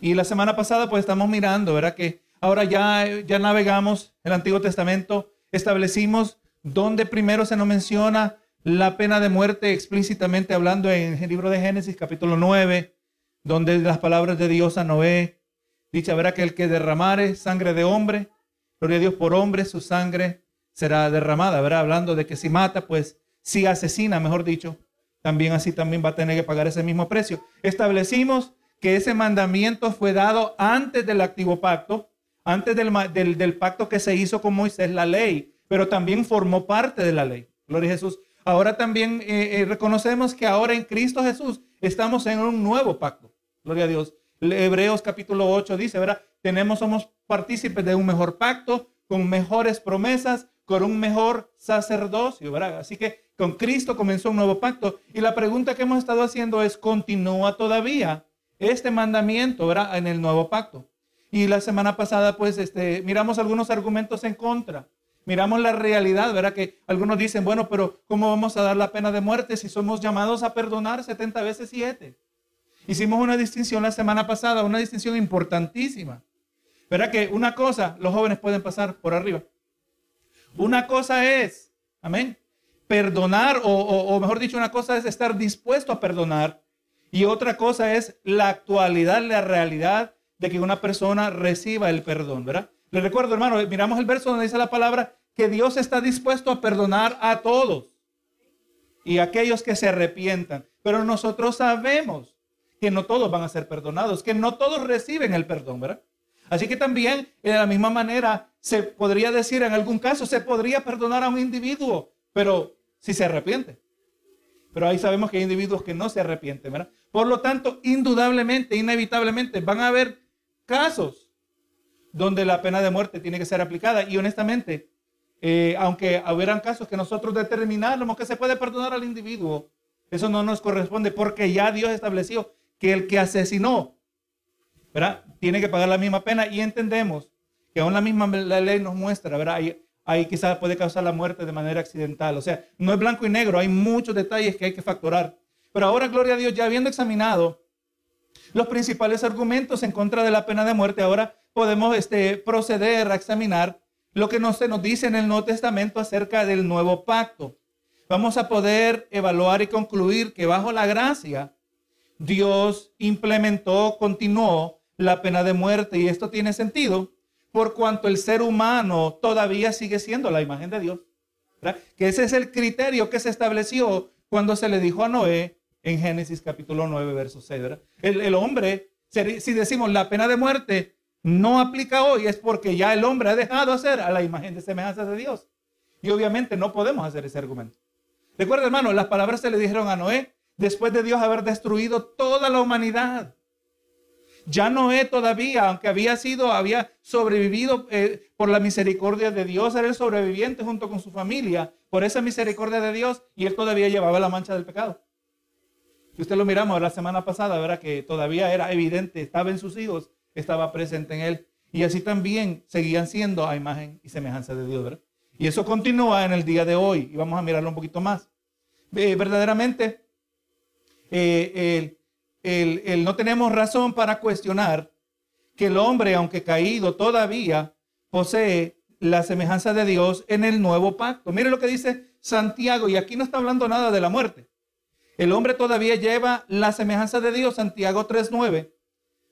Y la semana pasada pues estamos mirando, ¿verdad? Que ahora ya, ya navegamos el Antiguo Testamento, establecimos donde primero se nos menciona la pena de muerte explícitamente hablando en el libro de Génesis capítulo 9, donde las palabras de Dios a Noé, dice, verá que el que derramare sangre de hombre, gloria a Dios por hombre, su sangre será derramada, ¿verdad? Hablando de que si mata, pues si asesina, mejor dicho, también así también va a tener que pagar ese mismo precio. Establecimos que ese mandamiento fue dado antes del activo pacto, antes del, del, pacto que se hizo con Moisés, la ley, pero también formó parte de la ley. Gloria a Jesús. Ahora también eh, eh, reconocemos que ahora en Cristo Jesús estamos en un nuevo pacto. Gloria a Dios. Hebreos capítulo 8 dice, ¿verdad? Tenemos, somos partícipes de un mejor pacto, con mejores promesas, con un mejor sacerdocio, ¿verdad? Así que con Cristo comenzó un nuevo pacto. Y la pregunta que hemos estado haciendo es, ¿continúa todavía este mandamiento, ¿verdad? En el nuevo pacto. Y la semana pasada, pues, este, miramos algunos argumentos en contra. Miramos la realidad, ¿verdad? Que algunos dicen, bueno, pero ¿cómo vamos a dar la pena de muerte si somos llamados a perdonar 70 veces 7? Hicimos una distinción la semana pasada, una distinción importantísima. ¿Verdad? Que una cosa, los jóvenes pueden pasar por arriba. Una cosa es, amén, perdonar, o, o mejor dicho, una cosa es estar dispuesto a perdonar y otra cosa es la actualidad, la realidad de que una persona reciba el perdón, ¿verdad? Le recuerdo, hermano, miramos el verso donde dice la palabra que Dios está dispuesto a perdonar a todos y a aquellos que se arrepientan. Pero nosotros sabemos que no todos van a ser perdonados, que no todos reciben el perdón, ¿verdad? Así que también, de la misma manera, se podría decir en algún caso, se podría perdonar a un individuo, pero si se arrepiente. Pero ahí sabemos que hay individuos que no se arrepienten, ¿verdad? Por lo tanto, indudablemente, inevitablemente, van a haber casos donde la pena de muerte tiene que ser aplicada. Y honestamente, eh, aunque hubieran casos que nosotros determináramos que se puede perdonar al individuo, eso no nos corresponde porque ya Dios estableció que el que asesinó, ¿verdad? Tiene que pagar la misma pena y entendemos que aún la misma ley nos muestra, ¿verdad? Ahí quizás puede causar la muerte de manera accidental. O sea, no es blanco y negro, hay muchos detalles que hay que factorar. Pero ahora, gloria a Dios, ya habiendo examinado los principales argumentos en contra de la pena de muerte, ahora podemos este, proceder a examinar lo que nos, se nos dice en el Nuevo Testamento acerca del nuevo pacto. Vamos a poder evaluar y concluir que bajo la gracia, Dios implementó, continuó la pena de muerte. Y esto tiene sentido por cuanto el ser humano todavía sigue siendo la imagen de Dios. Que ese es el criterio que se estableció cuando se le dijo a Noé en Génesis capítulo 9, verso 6. El, hombre, si decimos la pena de muerte no aplica hoy, es porque ya el hombre ha dejado hacer a la imagen de semejanza de Dios. Y obviamente no podemos hacer ese argumento. Recuerda, hermano, las palabras se le dijeron a Noé después de Dios haber destruido toda la humanidad. Ya Noé todavía, aunque había sido, había sobrevivido eh, por la misericordia de Dios, era el sobreviviente junto con su familia, por esa misericordia de Dios, y él todavía llevaba la mancha del pecado. Si usted lo miramos la semana pasada, verá que todavía era evidente, estaba en sus hijos, estaba presente en él. Y así también seguían siendo a imagen y semejanza de Dios, ¿verdad? Y eso continúa en el día de hoy, y vamos a mirarlo un poquito más. Eh, verdaderamente, eh, el el, no tenemos razón para cuestionar que el hombre, aunque caído, todavía posee la semejanza de Dios en el nuevo pacto. Mire lo que dice Santiago, y aquí no está hablando nada de la muerte. El hombre todavía lleva la semejanza de Dios, Santiago 3.9,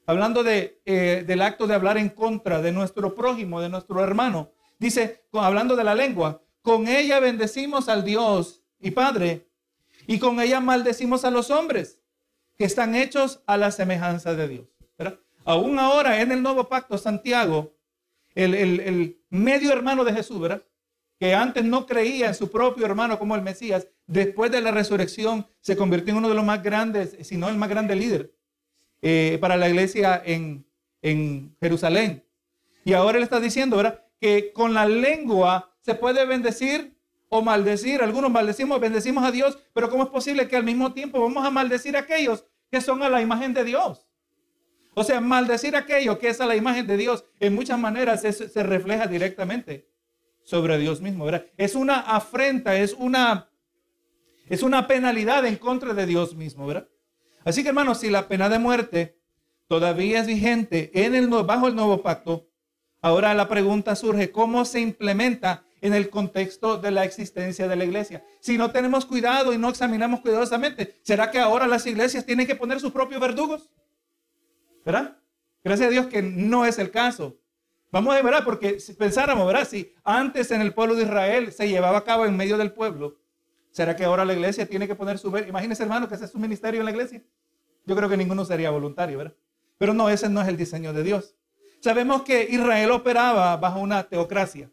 hablando de, eh, del acto de hablar en contra de nuestro prójimo, de nuestro hermano. Dice, hablando de la lengua, con ella bendecimos al Dios y Padre, y con ella maldecimos a los hombres que están hechos a la semejanza de Dios. Aún ahora en el nuevo pacto, Santiago, el, medio hermano de Jesús, ¿verdad? que antes no creía en su propio hermano como el Mesías, después de la resurrección se convirtió en uno de los más grandes, si no el más grande líder eh, para la iglesia en, en Jerusalén. Y ahora él está diciendo, ¿verdad? Que con la lengua se puede bendecir o maldecir. Algunos maldecimos, bendecimos a Dios, pero ¿cómo es posible que al mismo tiempo vamos a maldecir a aquellos que son a la imagen de Dios? O sea, maldecir a aquello que es a la imagen de Dios, en muchas maneras se, refleja directamente sobre Dios mismo. ¿verdad? Es una afrenta, es una, es una penalidad en contra de Dios mismo. ¿verdad? Así que hermanos, si la pena de muerte todavía es vigente en el, bajo el nuevo pacto, ahora la pregunta surge, ¿cómo se implementa en el contexto de la existencia de la iglesia? Si no tenemos cuidado y no examinamos cuidadosamente, ¿será que ahora las iglesias tienen que poner sus propios verdugos? ¿Verdad? Gracias a Dios que no es el caso. Vamos a ver, porque si pensáramos, ¿verdad? Si antes en el pueblo de Israel se llevaba a cabo en medio del pueblo, ¿será que ahora la iglesia tiene que poner su... Imagínense, hermano, que ese es su ministerio en la iglesia. Yo creo que ninguno sería voluntario, ¿verdad? Pero no, ese no es el diseño de Dios. Sabemos que Israel operaba bajo una teocracia.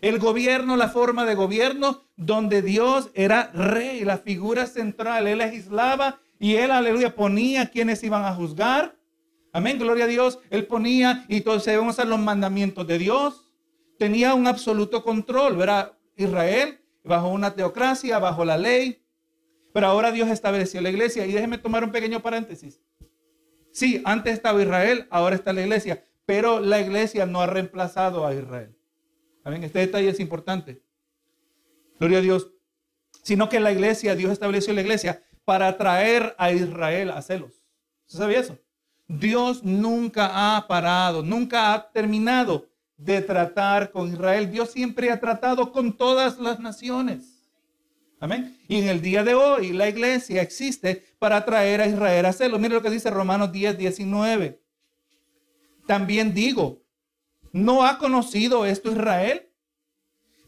El gobierno, la forma de gobierno donde Dios era rey, la figura central. Él legislaba y él, aleluya, ponía quienes iban a juzgar. Amén, gloria a Dios. Él ponía y entonces debemos a los mandamientos de Dios. Tenía un absoluto control, ¿verdad? Israel bajo una teocracia, bajo la ley. Pero ahora Dios estableció la iglesia. Y déjeme tomar un pequeño paréntesis. Sí, antes estaba Israel, ahora está la iglesia. Pero la iglesia no ha reemplazado a Israel. Amén. Este detalle es importante. Gloria a Dios. Sino que la iglesia, Dios estableció la iglesia para traer a Israel a celos. ¿Usted sabía eso? Dios nunca ha parado, nunca ha terminado de tratar con Israel. Dios siempre ha tratado con todas las naciones. Amén. Y en el día de hoy la iglesia existe para traer a Israel a celos. Mire lo que dice Romanos 10, 19. También digo, ¿no ha conocido esto Israel?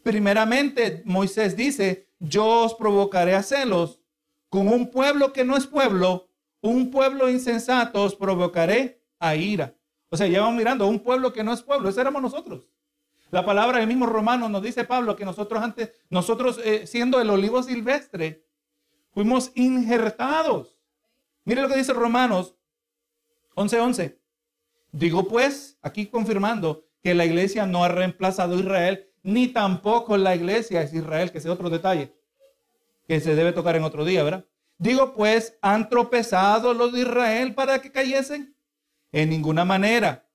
Primeramente, Moisés dice, yo os provocaré a celos con un pueblo que no es pueblo, un pueblo insensato os provocaré a ira. O sea, ya vamos mirando, un pueblo que no es pueblo, ese éramos nosotros. La palabra del mismo Romano nos dice Pablo que nosotros antes, nosotros eh, siendo el olivo silvestre, fuimos injertados. Mire lo que dice Romanos 11:11. Digo pues, aquí confirmando que la iglesia no ha reemplazado a Israel, ni tampoco la iglesia es Israel, que es otro detalle que se debe tocar en otro día, ¿verdad? Digo pues, ¿han tropezado los de Israel para que cayesen? En ninguna manera.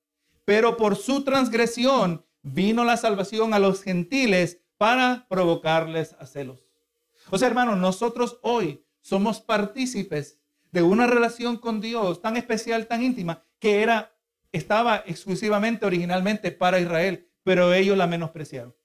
Pero por su transgresión vino la salvación a los gentiles para provocarles a celos. O sea, hermanos, nosotros hoy somos partícipes de una relación con Dios tan especial, tan íntima, que era, estaba exclusivamente, originalmente para Israel, pero ellos la menospreciaron.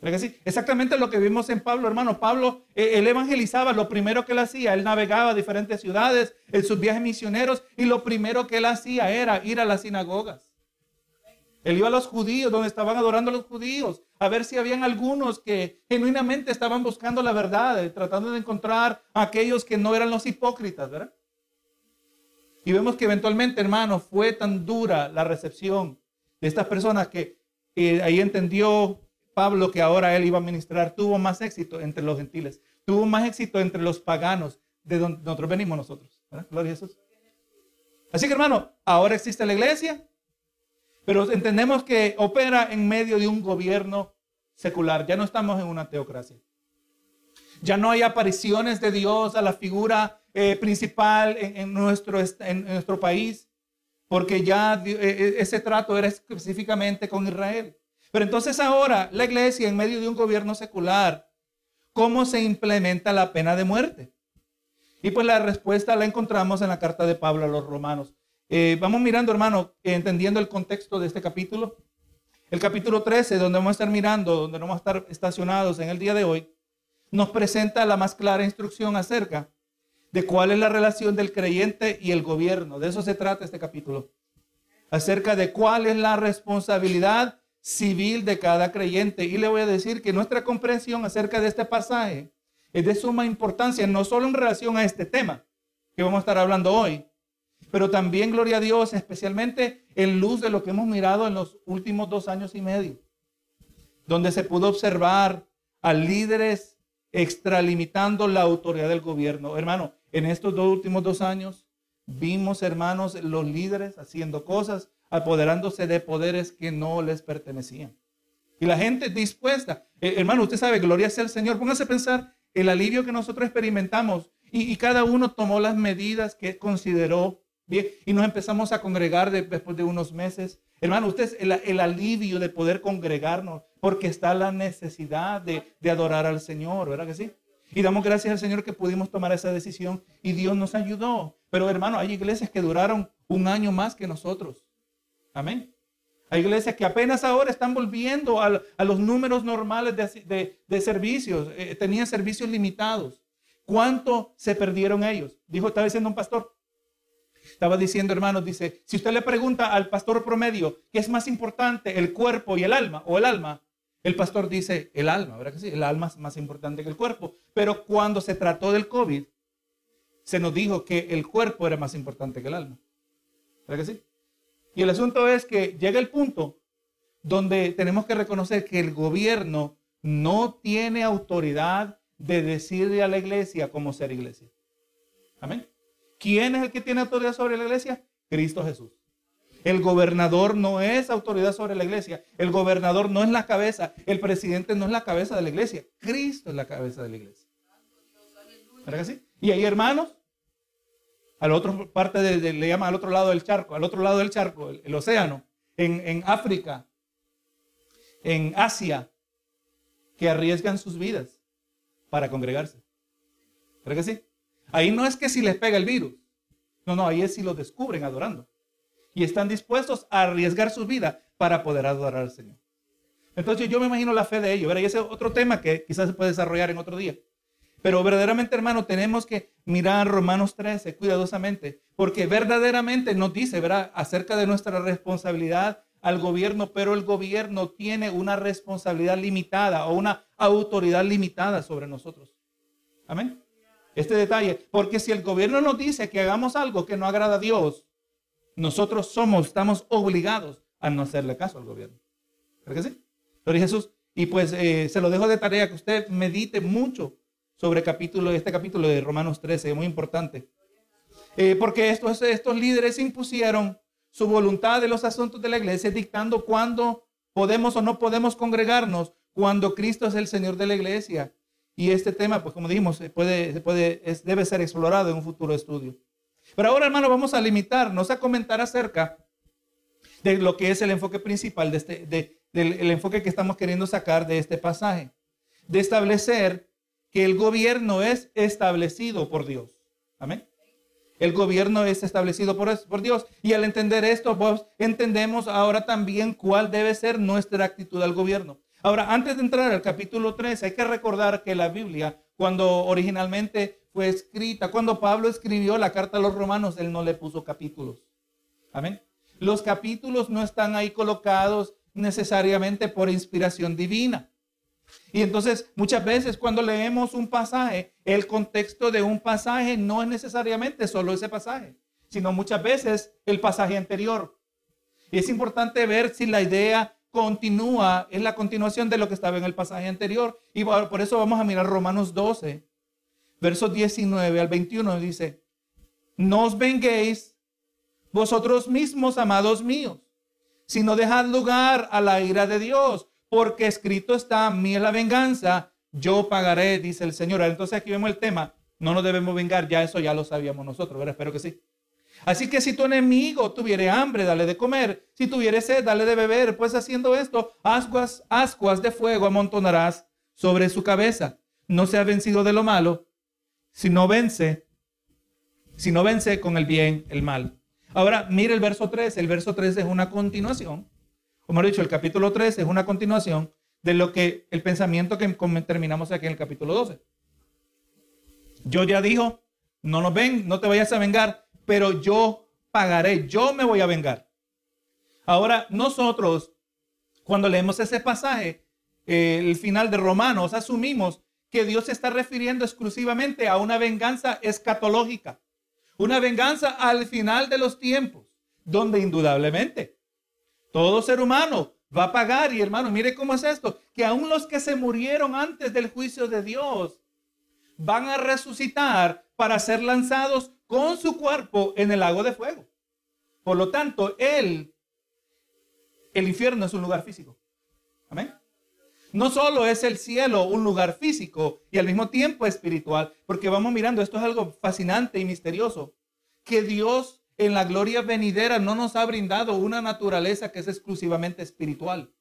Exactamente lo que vimos en Pablo, hermano. Pablo, eh, él evangelizaba, lo primero que él hacía, él navegaba a diferentes ciudades en sus viajes misioneros y lo primero que él hacía era ir a las sinagogas. Él iba a los judíos, donde estaban adorando a los judíos, a ver si habían algunos que genuinamente estaban buscando la verdad, eh, tratando de encontrar a aquellos que no eran los hipócritas, ¿verdad? Y vemos que eventualmente, hermano, fue tan dura la recepción de estas personas que ahí entendió Pablo, que ahora él iba a ministrar, tuvo más éxito entre los gentiles, tuvo más éxito entre los paganos, de donde nosotros venimos nosotros. A Jesús. Así que hermano, ahora existe la iglesia, pero entendemos que opera en medio de un gobierno secular. Ya no estamos en una teocracia. Ya no hay apariciones de Dios a la figura eh, principal en, nuestro, en nuestro país, porque ya eh, eh, ese trato era específicamente con Israel. Pero entonces ahora la iglesia en medio de un gobierno secular, ¿cómo se implementa la pena de muerte? Y pues la respuesta la encontramos en la carta de Pablo a los romanos. Eh, vamos mirando, hermano, entendiendo el contexto de este capítulo. El capítulo 13, donde vamos a estar mirando, donde vamos a estar estacionados en el día de hoy, nos presenta la más clara instrucción acerca de cuál es la relación del creyente y el gobierno. De eso se trata este capítulo. Acerca de cuál es la responsabilidad civil de cada creyente. Y le voy a decir que nuestra comprensión acerca de este pasaje es de suma importancia, no solo en relación a este tema que vamos a estar hablando hoy, pero también, gloria a Dios, especialmente en luz de lo que hemos mirado en los últimos dos años y medio, donde se pudo observar a líderes extralimitando la autoridad del gobierno. Hermano, en estos dos últimos dos años vimos, hermanos, los líderes haciendo cosas apoderándose de poderes que no les pertenecían. Y la gente dispuesta, eh, hermano, usted sabe, gloria sea el Señor. Póngase a pensar el alivio que nosotros experimentamos y, cada uno tomó las medidas que consideró bien y nos empezamos a congregar después de unos meses. Hermano, usted el, el, alivio de poder congregarnos porque está la necesidad de, de adorar al Señor, ¿verdad que sí? Y damos gracias al Señor que pudimos tomar esa decisión y Dios nos ayudó. Pero hermano, hay iglesias que duraron un año más que nosotros. Amén. Hay iglesias que apenas ahora están volviendo a, los números normales de, servicios. Eh, tenían servicios limitados. ¿Cuánto se perdieron ellos? Dijo, estaba diciendo un pastor. Estaba diciendo, hermanos, dice, si usted le pregunta al pastor promedio qué es más importante, el cuerpo y el alma, o el alma, el pastor dice, el alma, ¿verdad que sí? El alma es más importante que el cuerpo. Pero cuando se trató del COVID, se nos dijo que el cuerpo era más importante que el alma. ¿Verdad que sí? Y el asunto es que llega el punto donde tenemos que reconocer que el gobierno no tiene autoridad de decirle a la iglesia cómo ser iglesia. Amén. ¿Quién es el que tiene autoridad sobre la iglesia? Cristo Jesús. El gobernador no es autoridad sobre la iglesia. El gobernador no es la cabeza. El presidente no es la cabeza de la iglesia. Cristo es la cabeza de la iglesia. ¿Verdad que sí? Y hay hermanos, al otro parte de, le llama al otro lado del charco, al otro lado del charco, el, océano, en, en África, en Asia, que arriesgan sus vidas para congregarse. ¿Verdad que sí? Ahí no es que si les pega el virus. No, no, ahí es si lo descubren adorando. Y están dispuestos a arriesgar su vida para poder adorar al Señor. Entonces yo me imagino la fe de ellos. Y ese es otro tema que quizás se puede desarrollar en otro día. Pero verdaderamente, hermano, tenemos que mirar Romanos 13 cuidadosamente, porque verdaderamente nos dice, ¿verdad?, acerca de nuestra responsabilidad al gobierno, pero el gobierno tiene una responsabilidad limitada o una autoridad limitada sobre nosotros. Amén este detalle, porque si el gobierno nos dice que hagamos algo que no agrada a Dios, nosotros somos, estamos obligados a no hacerle caso al gobierno. ¿Verdad que sí? Pero Jesús, y pues eh, se lo dejo de tarea que usted medite mucho sobre capítulo, este capítulo de Romanos 13, es muy importante. Eh, porque estos, estos líderes impusieron su voluntad de los asuntos de la iglesia, dictando cuándo podemos o no podemos congregarnos, cuando Cristo es el Señor de la iglesia. Y este tema, pues como dijimos, puede, debe ser explorado en un futuro estudio. Pero ahora, hermano, vamos a limitarnos a comentar acerca de lo que es el enfoque principal, de este, de, del enfoque que estamos queriendo sacar de este pasaje. De establecer que el gobierno es establecido por Dios. Amén. El gobierno es establecido por, por Dios. Y al entender esto, pues, entendemos ahora también cuál debe ser nuestra actitud al gobierno. Ahora, antes de entrar al capítulo 3, hay que recordar que la Biblia, cuando originalmente fue escrita, cuando Pablo escribió la carta a los romanos, él no le puso capítulos. Amén. Los capítulos no están ahí colocados necesariamente por inspiración divina. Y entonces muchas veces cuando leemos un pasaje, el contexto de un pasaje no es necesariamente solo ese pasaje, sino muchas veces el pasaje anterior. Y es importante ver si la idea continúa, es la continuación de lo que estaba en el pasaje anterior. Y por eso vamos a mirar Romanos 12, versos 19 al 21. Dice, no os venguéis vosotros mismos, amados míos, sino dejad lugar a la ira de Dios, porque escrito está, mía la venganza, yo pagaré, dice el Señor. Entonces aquí vemos el tema, no nos debemos vengar, ya eso ya lo sabíamos nosotros, ¿verdad? Espero que sí. Así que si tu enemigo tuviere hambre, dale de comer. Si tuviere sed, dale de beber. Pues haciendo esto, ascuas, ascuas de fuego amontonarás sobre su cabeza. No sea vencido de lo malo, si no vence, si no vence con el bien el mal. Ahora, mire el verso 3. El verso 3 es una continuación. Como he dicho, el capítulo 3 es una continuación de lo que el pensamiento que terminamos aquí en el capítulo 12. Yo ya dijo, no nos ven, no te vayas a vengar pero yo pagaré, yo me voy a vengar. Ahora, nosotros, cuando leemos ese pasaje, eh, el final de Romanos, asumimos que Dios se está refiriendo exclusivamente a una venganza escatológica, una venganza al final de los tiempos, donde indudablemente todo ser humano va a pagar. Y hermano, mire cómo es esto, que aún los que se murieron antes del juicio de Dios van a resucitar para ser lanzados con su cuerpo en el lago de fuego. Por lo tanto, él, el infierno es un lugar físico. Amén. No solo es el cielo un lugar físico y al mismo tiempo espiritual, porque vamos mirando, esto es algo fascinante y misterioso, que Dios en la gloria venidera no nos ha brindado una naturaleza que es exclusivamente espiritual,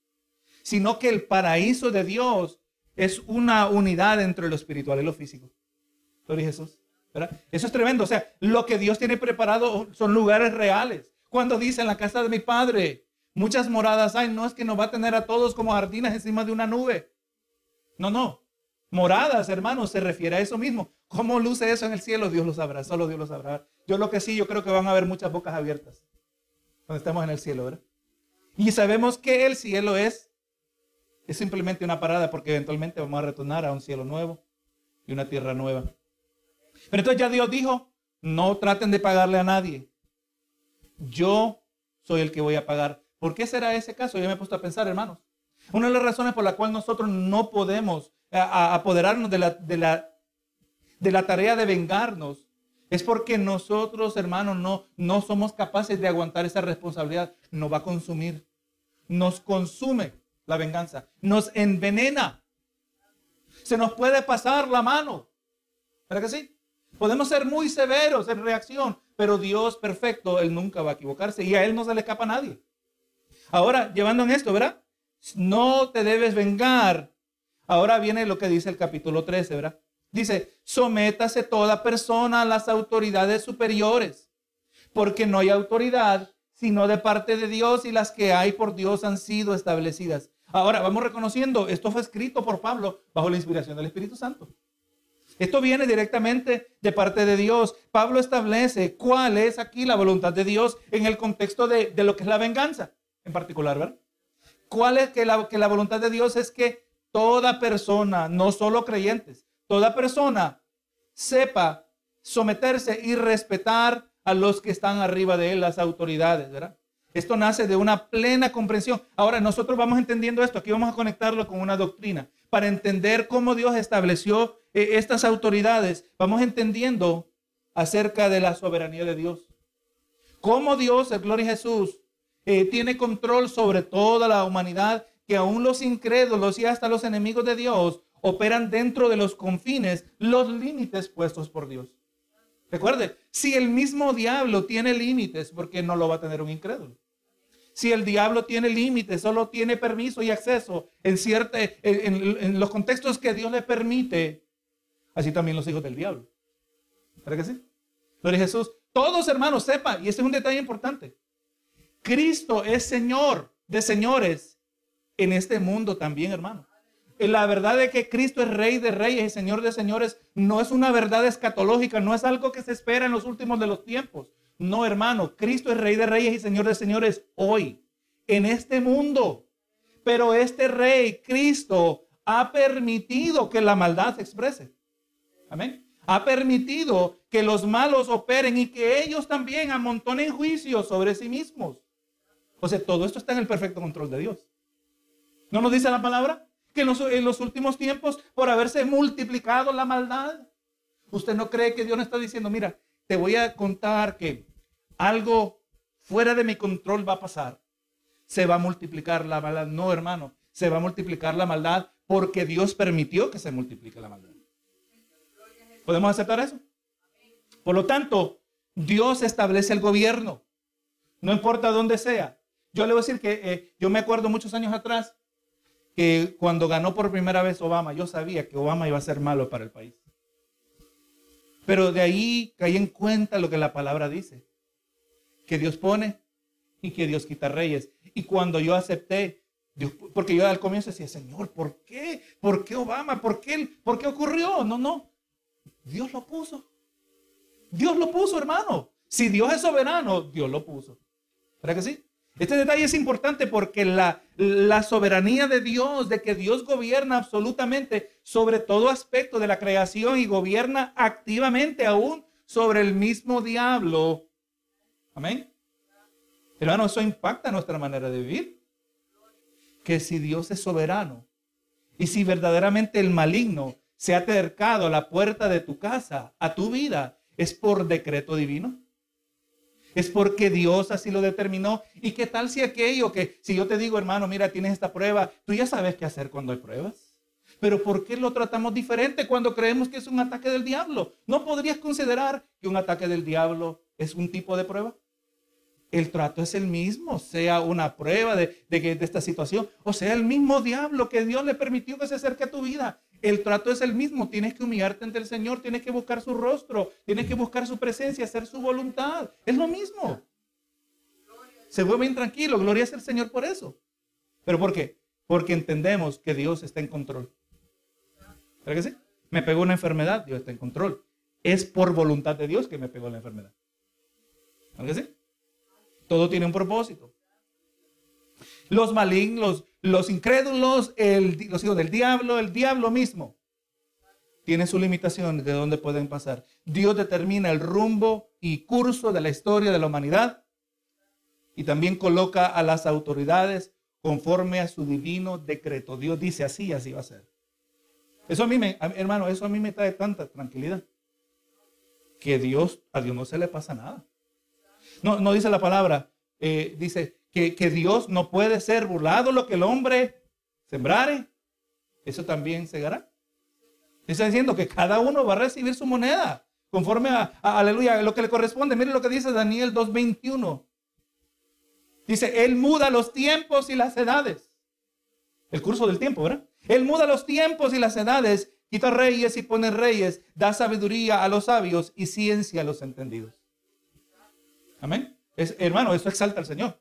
sino que el paraíso de Dios es una unidad entre lo espiritual y lo físico. Gloria Jesús. Eso es tremendo. O sea, lo que Dios tiene preparado son lugares reales. Cuando dice en la casa de mi padre, muchas moradas hay, no es que nos va a tener a todos como jardinas encima de una nube. No, no. Moradas, hermanos, se refiere a eso mismo. ¿Cómo luce eso en el cielo? Dios lo sabrá, solo Dios lo sabrá. Yo lo que sí, yo creo que van a haber muchas bocas abiertas cuando estamos en el cielo, ¿verdad? Y sabemos que el cielo es, es simplemente una parada porque eventualmente vamos a retornar a un cielo nuevo y una tierra nueva. Pero entonces ya Dios dijo, no traten de pagarle a nadie. Yo soy el que voy a pagar. ¿Por qué será ese caso? Yo me he puesto a pensar, hermanos. Una de las razones por la cual nosotros no podemos apoderarnos de la, de, la, de la tarea de vengarnos es porque nosotros, hermanos, no, no somos capaces de aguantar esa responsabilidad. Nos va a consumir. Nos consume la venganza. Nos envenena. Se nos puede pasar la mano. ¿Verdad que sí? Podemos ser muy severos en reacción, pero Dios perfecto, Él nunca va a equivocarse y a Él no se le escapa a nadie. Ahora, llevando en esto, ¿verdad? No te debes vengar. Ahora viene lo que dice el capítulo 13, ¿verdad? Dice, sométase toda persona a las autoridades superiores, porque no hay autoridad sino de parte de Dios y las que hay por Dios han sido establecidas. Ahora vamos reconociendo, esto fue escrito por Pablo bajo la inspiración del Espíritu Santo. Esto viene directamente de parte de Dios. Pablo establece cuál es aquí la voluntad de Dios en el contexto de, lo que es la venganza, en particular, ¿verdad? ¿Cuál es que la, que la voluntad de Dios es que toda persona, no solo creyentes, toda persona sepa someterse y respetar a los que están arriba de él, las autoridades, ¿verdad? Esto nace de una plena comprensión. Ahora nosotros vamos entendiendo esto, aquí vamos a conectarlo con una doctrina para entender cómo Dios estableció eh, estas autoridades. Vamos entendiendo acerca de la soberanía de Dios. Cómo Dios, el Gloria Jesús, eh, tiene control sobre toda la humanidad, que aún los incrédulos y hasta los enemigos de Dios operan dentro de los confines, los límites puestos por Dios. Recuerde, si el mismo diablo tiene límites, ¿por qué no lo va a tener un incrédulo? Si el diablo tiene límites, solo tiene permiso y acceso en, cierta, en, los contextos que Dios le permite, así también los hijos del diablo. ¿Verdad que sí? Pero Jesús, todos hermanos, sepan, y este es un detalle importante, Cristo es Señor de señores en este mundo también, hermano la verdad de que Cristo es Rey de Reyes y Señor de Señores no es una verdad escatológica, no es algo que se espera en los últimos de los tiempos. No, hermano, Cristo es Rey de Reyes y Señor de Señores hoy, en este mundo. Pero este Rey, Cristo, ha permitido que la maldad se exprese. Amén. Ha permitido que los malos operen y que ellos también amontonen juicios sobre sí mismos. O sea, todo esto está en el perfecto control de Dios. ¿No nos dice la palabra? Que en los, últimos tiempos, por haberse multiplicado la maldad, usted no cree que Dios no está diciendo, mira, te voy a contar que algo fuera de mi control va a pasar. Se va a multiplicar la maldad. No, hermano, se va a multiplicar la maldad porque Dios permitió que se multiplique la maldad. ¿Podemos aceptar eso? Por lo tanto, Dios establece el gobierno. No importa dónde sea. Yo le voy a decir que eh, yo me acuerdo muchos años atrás que cuando ganó por primera vez Obama, yo sabía que Obama iba a ser malo para el país. Pero de ahí caí en cuenta lo que la palabra dice, que Dios pone y que Dios quita reyes. Y cuando yo acepté, porque yo al comienzo decía, Señor, ¿por qué? ¿Por qué Obama? ¿Por qué, ¿Por qué ocurrió? No, no. Dios lo puso. Dios lo puso, hermano. Si Dios es soberano, Dios lo puso. ¿Verdad que sí? Este detalle es importante porque la, soberanía de Dios, de que Dios gobierna absolutamente sobre todo aspecto de la creación y gobierna activamente aún sobre el mismo diablo. Amén. Hermano, eso impacta nuestra manera de vivir. Que si Dios es soberano y si verdaderamente el maligno se ha acercado a la puerta de tu casa, a tu vida, es por decreto divino es porque Dios así lo determinó. ¿Y qué tal si aquello que, si yo te digo, hermano, mira, tienes esta prueba, tú ya sabes qué hacer cuando hay pruebas? Pero ¿por qué lo tratamos diferente cuando creemos que es un ataque del diablo? ¿No podrías considerar que un ataque del diablo es un tipo de prueba? El trato es el mismo, sea una prueba de, de, de esta situación, o sea el mismo diablo que Dios le permitió que se acerque a tu vida. El trato es el mismo. Tienes que humillarte ante el Señor, tienes que buscar su rostro, tienes que buscar su presencia, hacer su voluntad. Es lo mismo. Se vuelve intranquilo. Gloria es el Señor por eso. ¿Pero por qué? Porque entendemos que Dios está en control. ¿Verdad que sí? Me pegó una enfermedad, Dios está en control. Es por voluntad de Dios que me pegó la enfermedad. ¿Verdad que sí? Todo tiene un propósito. Los malignos, los incrédulos, los hijos del diablo, el diablo mismo, tiene sus limitaciones de dónde pueden pasar. Dios determina el rumbo y curso de la historia de la humanidad y también coloca a las autoridades conforme a su divino decreto. Dios dice así, así va a ser. Eso a mí me, hermano, eso a mí me trae tanta tranquilidad. Que Dios, a Dios no se le pasa nada. No, no dice la palabra, eh, dice que, Dios no puede ser burlado lo que el hombre sembrare. Eso también segará. Está diciendo que cada uno va a recibir su moneda conforme a, a aleluya, lo que le corresponde. Mire lo que dice Daniel 2.21. Dice, Él muda los tiempos y las edades. El curso del tiempo, ¿verdad? Él muda los tiempos y las edades, quita reyes y pone reyes, da sabiduría a los sabios y ciencia a los entendidos. Amén. Es, hermano, eso exalta al Señor.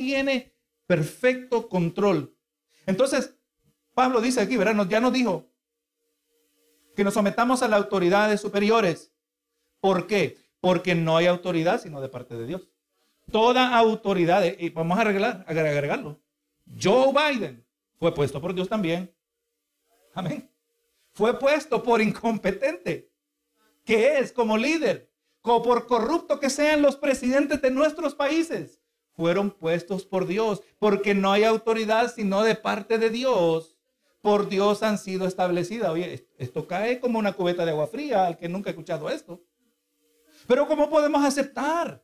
Tiene perfecto control. Entonces, Pablo dice aquí. Ya nos dijo que nos sometamos a las autoridades superiores. ¿Por qué? Porque no hay autoridad sino de parte de Dios. Toda autoridad, y vamos a arreglar, agregarlo. Joe Biden fue puesto por Dios también. Amén. Fue puesto por incompetente, que es como líder, como por corrupto que sean los presidentes de nuestros países, fueron puestos por Dios, porque no hay autoridad sino de parte de Dios. Por Dios han sido establecidas. Oye, esto cae como una cubeta de agua fría al que nunca ha escuchado esto. Pero ¿cómo podemos aceptar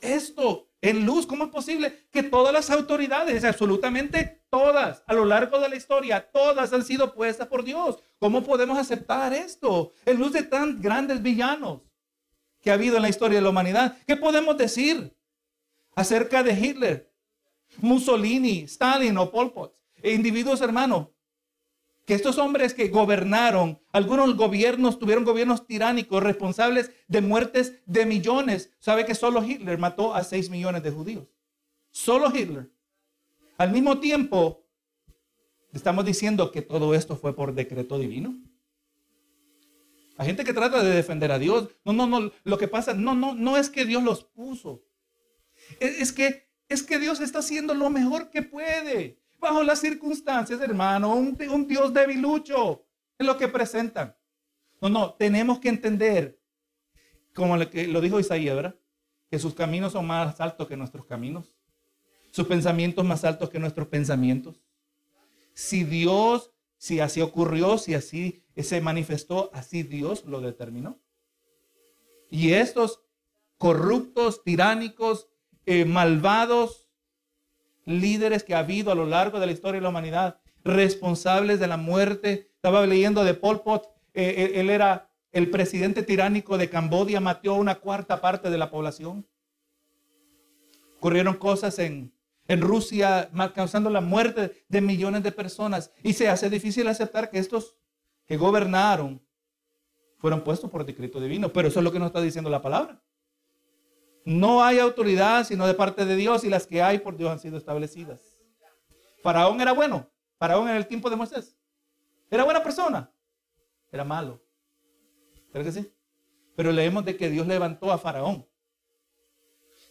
esto? en luz. ¿Cómo es posible que todas las autoridades, absolutamente todas, a lo largo de la historia, todas han sido puestas por Dios? ¿Cómo podemos aceptar esto en luz de tan grandes villanos que ha habido en la historia de la humanidad? ¿Qué podemos decir acerca de Hitler, Mussolini, Stalin o Pol Pot? E individuos hermanos que estos hombres que gobernaron, algunos gobiernos tuvieron gobiernos tiránicos responsables de muertes de millones. ¿Sabe que solo Hitler mató a 6 millones de judíos? Solo Hitler. Al mismo tiempo, estamos diciendo que todo esto fue por decreto divino. Hay gente que trata de defender a Dios. No, no, no. Lo que pasa, no, no, no es que Dios los puso. Es, es que, es que Dios está haciendo lo mejor que puede bajo las circunstancias, hermano, un, Dios debilucho en lo que presentan. No, no, tenemos que entender, como lo, que, lo dijo Isaías, ¿verdad? Que sus caminos son más altos que nuestros caminos, sus pensamientos más altos que nuestros pensamientos. Si Dios, si así ocurrió, si así se manifestó, así Dios lo determinó. Y estos corruptos, tiránicos, eh, malvados, líderes que ha habido a lo largo de la historia de la humanidad, responsables de la muerte. Estaba leyendo de Pol Pot, eh, eh, él, era el presidente tiránico de Cambodia, mató a una cuarta parte de la población. Ocurrieron cosas en, en Rusia causando la muerte de millones de personas y se hace difícil aceptar que estos que gobernaron fueron puestos por decreto divino, pero eso es lo que nos está diciendo la palabra. No hay autoridad sino de parte de Dios y las que hay por Dios han sido establecidas. Faraón era bueno. Faraón en el tiempo de Moisés. Era buena persona. Era malo. ¿Pero que sí? Pero leemos de que Dios levantó a Faraón.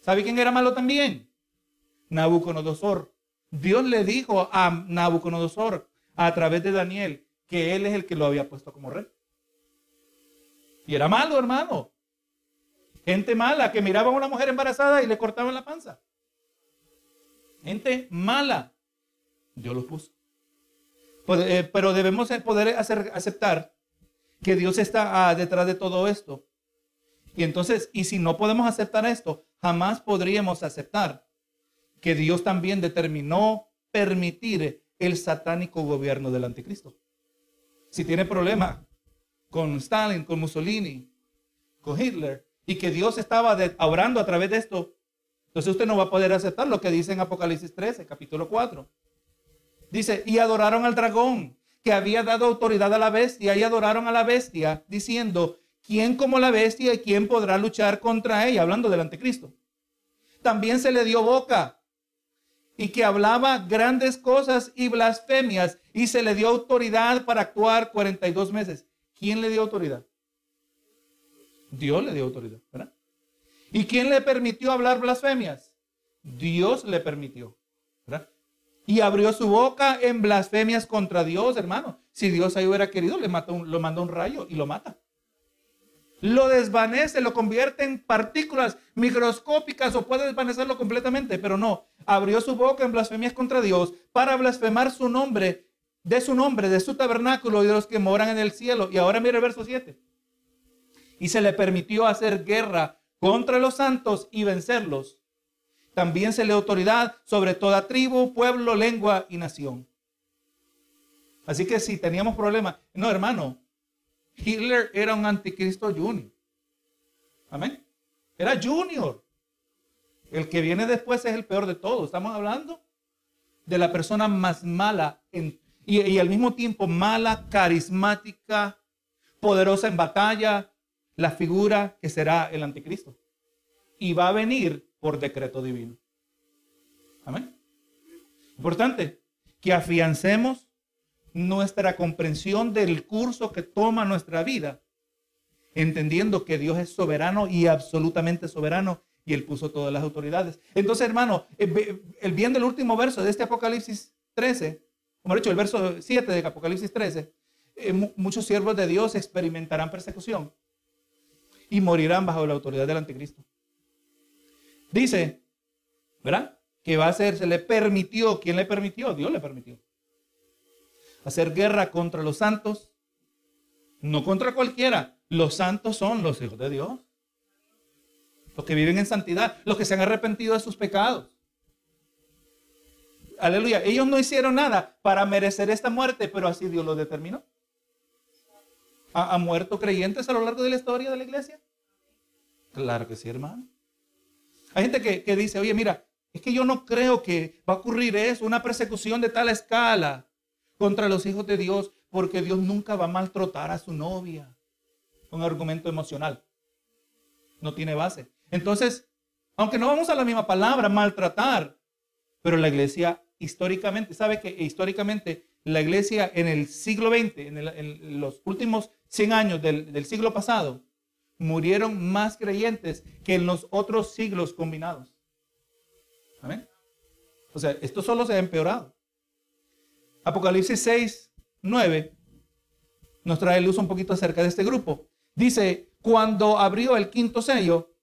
¿Sabe quién era malo también? Nabucodonosor. Dios le dijo a Nabucodonosor a través de Daniel que él es el que lo había puesto como rey. Y era malo, hermano. Gente mala que miraba a una mujer embarazada y le cortaban la panza. Gente mala. Dios los puso. Pues, eh, pero debemos poder hacer, aceptar que Dios está ah, detrás de todo esto. Y entonces, y si no podemos aceptar esto, jamás podríamos aceptar que Dios también determinó permitir el satánico gobierno del anticristo. Si tiene problema con Stalin, con Mussolini, con Hitler, y que Dios estaba obrando a través de esto, entonces usted no va a poder aceptar lo que dice en Apocalipsis 13, capítulo 4. Dice, y adoraron al dragón, que había dado autoridad a la bestia y adoraron a la bestia, diciendo, ¿quién como la bestia y quién podrá luchar contra ella? Hablando del anticristo. También se le dio boca y que hablaba grandes cosas y blasfemias y se le dio autoridad para actuar 42 meses. ¿Quién le dio autoridad? Dios le dio autoridad, ¿verdad? ¿Y quién le permitió hablar blasfemias? Dios le permitió, ¿verdad? Y abrió su boca en blasfemias contra Dios, hermano. Si Dios ahí hubiera querido, le mata lo manda un rayo y lo mata. Lo desvanece, lo convierte en partículas microscópicas o puede desvanecerlo completamente, pero no. Abrió su boca en blasfemias contra Dios para blasfemar su nombre, de su nombre, de su tabernáculo y de los que moran en el cielo. Y ahora mire el verso 7. Y se le permitió hacer guerra contra los santos y vencerlos. También se le autoridad sobre toda tribu, pueblo, lengua y nación. Así que si teníamos problemas, no hermano, Hitler era un anticristo junior. Amén. Era junior. El que viene después es el peor de todos. Estamos hablando de la persona más mala y, y al mismo tiempo mala, carismática, poderosa en batalla, la figura que será el anticristo. Y va a venir por decreto divino. Amén. Importante que afiancemos nuestra comprensión del curso que toma nuestra vida, entendiendo que Dios es soberano y absolutamente soberano y Él puso todas las autoridades. Entonces, hermano, eh, el bien del último verso de este Apocalipsis 13, como he dicho, el verso 7 de Apocalipsis 13, eh, muchos siervos de Dios experimentarán persecución y morirán bajo la autoridad del anticristo. Dice, ¿verdad? Que va a ser, se le permitió, ¿quién le permitió? Dios le permitió hacer guerra contra los santos, no contra cualquiera. Los santos son los hijos de Dios. Los que viven en santidad, los que se han arrepentido de sus pecados. Aleluya. Ellos no hicieron nada para merecer esta muerte, pero así Dios lo determinó. ¿Ha, muerto creyentes a lo largo de la historia de la iglesia? Claro que sí, hermano. Hay gente que, que dice, oye, mira, es que yo no creo que va a ocurrir eso, una persecución de tal escala contra los hijos de Dios, porque Dios nunca va a maltratar a su novia. Un argumento emocional. No tiene base. Entonces, aunque no vamos a la misma palabra, maltratar, pero la iglesia históricamente, ¿sabe que históricamente la iglesia en el siglo XX, en, los últimos 100 años del, siglo pasado, murieron más creyentes que en los otros siglos combinados? Amén. O sea, esto solo se ha empeorado. Apocalipsis 6, 9 nos trae luz un poquito acerca de este grupo. Dice, cuando abrió el quinto sello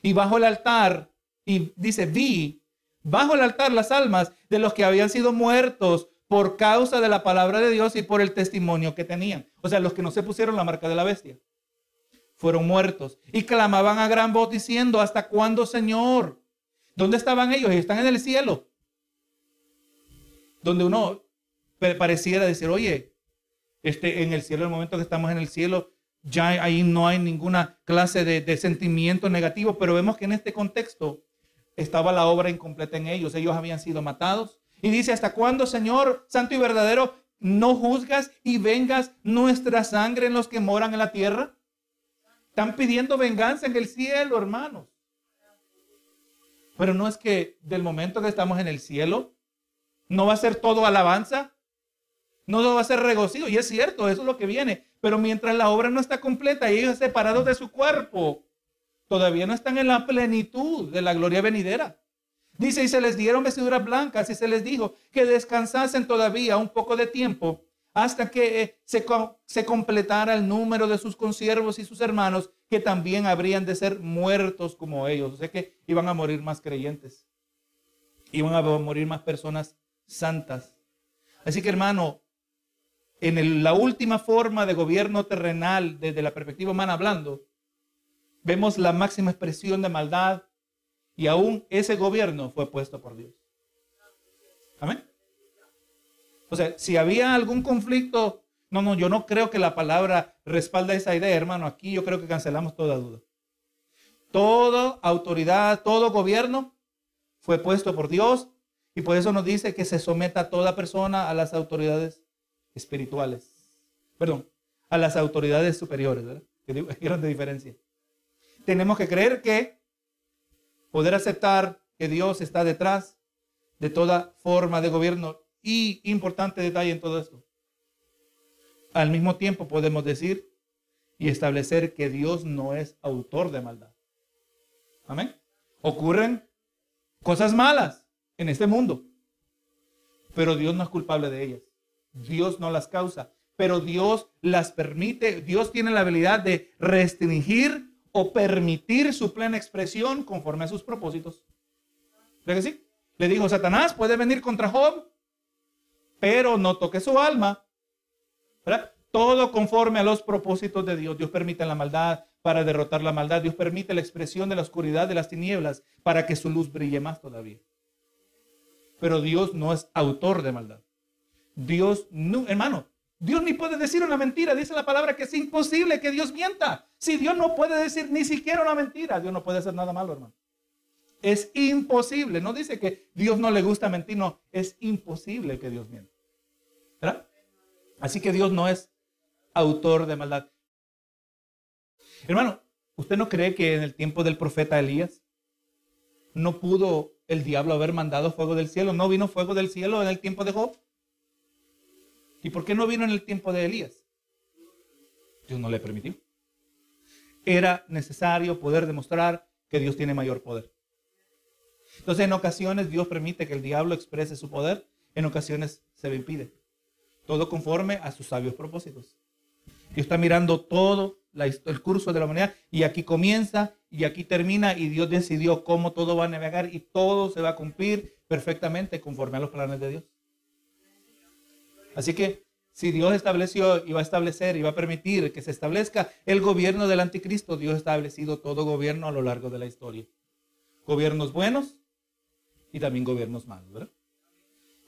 y bajo el altar, y dice, vi bajo el altar las almas de los que habían sido muertos por causa de la palabra de Dios y por el testimonio que tenían. O sea, los que no se pusieron la marca de la bestia. Fueron muertos y clamaban a gran voz diciendo, ¿hasta cuándo, Señor? ¿Dónde estaban ellos? Están en el cielo. Donde uno pareciera decir, oye, este, en el cielo, el momento que estamos en el cielo, ya ahí no hay ninguna clase de, de sentimiento negativo, pero vemos que en este contexto estaba la obra incompleta en ellos. Ellos habían sido matados. Y dice, ¿hasta cuándo, Señor, santo y verdadero, no juzgas y vengas nuestra sangre en los que moran en la tierra? Están pidiendo venganza en el cielo, hermanos. Pero no es que del momento que estamos en el cielo, no va a ser todo alabanza, no va a ser regocijo. Y es cierto, eso es lo que viene. Pero mientras la obra no está completa y ellos separados de su cuerpo, todavía no están en la plenitud de la gloria venidera. Dice, y se les dieron vestiduras blancas y se les dijo que descansasen todavía un poco de tiempo hasta que eh, se, completara el número de sus consiervos y sus hermanos que también habrían de ser muertos como ellos. O sea que iban a morir más creyentes. Iban a morir más personas santas. Así que hermano, en la última forma de gobierno terrenal, desde la perspectiva humana hablando, vemos la máxima expresión de maldad y aún ese gobierno fue puesto por Dios. Amén. O sea, si había algún conflicto, no, no, yo no creo que la palabra respalda esa idea, hermano. Aquí yo creo que cancelamos toda duda. Toda autoridad, todo gobierno fue puesto por Dios y por eso nos dice que se someta toda persona a las autoridades espirituales. Perdón, a las autoridades superiores, ¿verdad? Grande diferencia. Tenemos que creer que poder aceptar que Dios está detrás de toda forma de gobierno y importante detalle en todo esto. Al mismo tiempo podemos decir y establecer que Dios no es autor de maldad. Amén. Ocurren cosas malas en este mundo, pero Dios no es culpable de ellas. Dios no las causa, pero Dios las permite. Dios tiene la habilidad de restringir o permitir su plena expresión conforme a sus propósitos. ¿Ve que sí? Le dijo, Satanás puede venir contra Job, pero no toque su alma. Todo conforme a los propósitos de Dios. Dios permite la maldad para derrotar la maldad. Dios permite la expresión de la oscuridad de las tinieblas para que su luz brille más todavía. Pero Dios no es autor de maldad. Dios, no, hermano, Dios ni puede decir una mentira. Dice la palabra que es imposible que Dios mienta. Si Dios no puede decir ni siquiera una mentira, Dios no puede hacer nada malo, hermano. Es imposible. No dice que Dios no le gusta mentir, no. Es imposible que Dios mienta. ¿Verdad? Así que Dios no es autor de maldad. Hermano, ¿usted no cree que en el tiempo del profeta Elías no pudo el diablo haber mandado fuego del cielo? ¿No vino fuego del cielo en el tiempo de Job? ¿Y por qué no vino en el tiempo de Elías? Dios no le permitió. Era necesario poder demostrar que Dios tiene mayor poder. Entonces, en ocasiones Dios permite que el diablo exprese su poder, en ocasiones se le impide. Todo conforme a sus sabios propósitos. Dios está mirando todo el curso de la humanidad y aquí comienza y aquí termina y Dios decidió cómo todo va a navegar y todo se va a cumplir perfectamente conforme a los planes de Dios. Así que si Dios estableció y va a establecer y va a permitir que se establezca el gobierno del anticristo, Dios ha establecido todo gobierno a lo largo de la historia. Gobiernos buenos y también gobiernos malos, ¿verdad?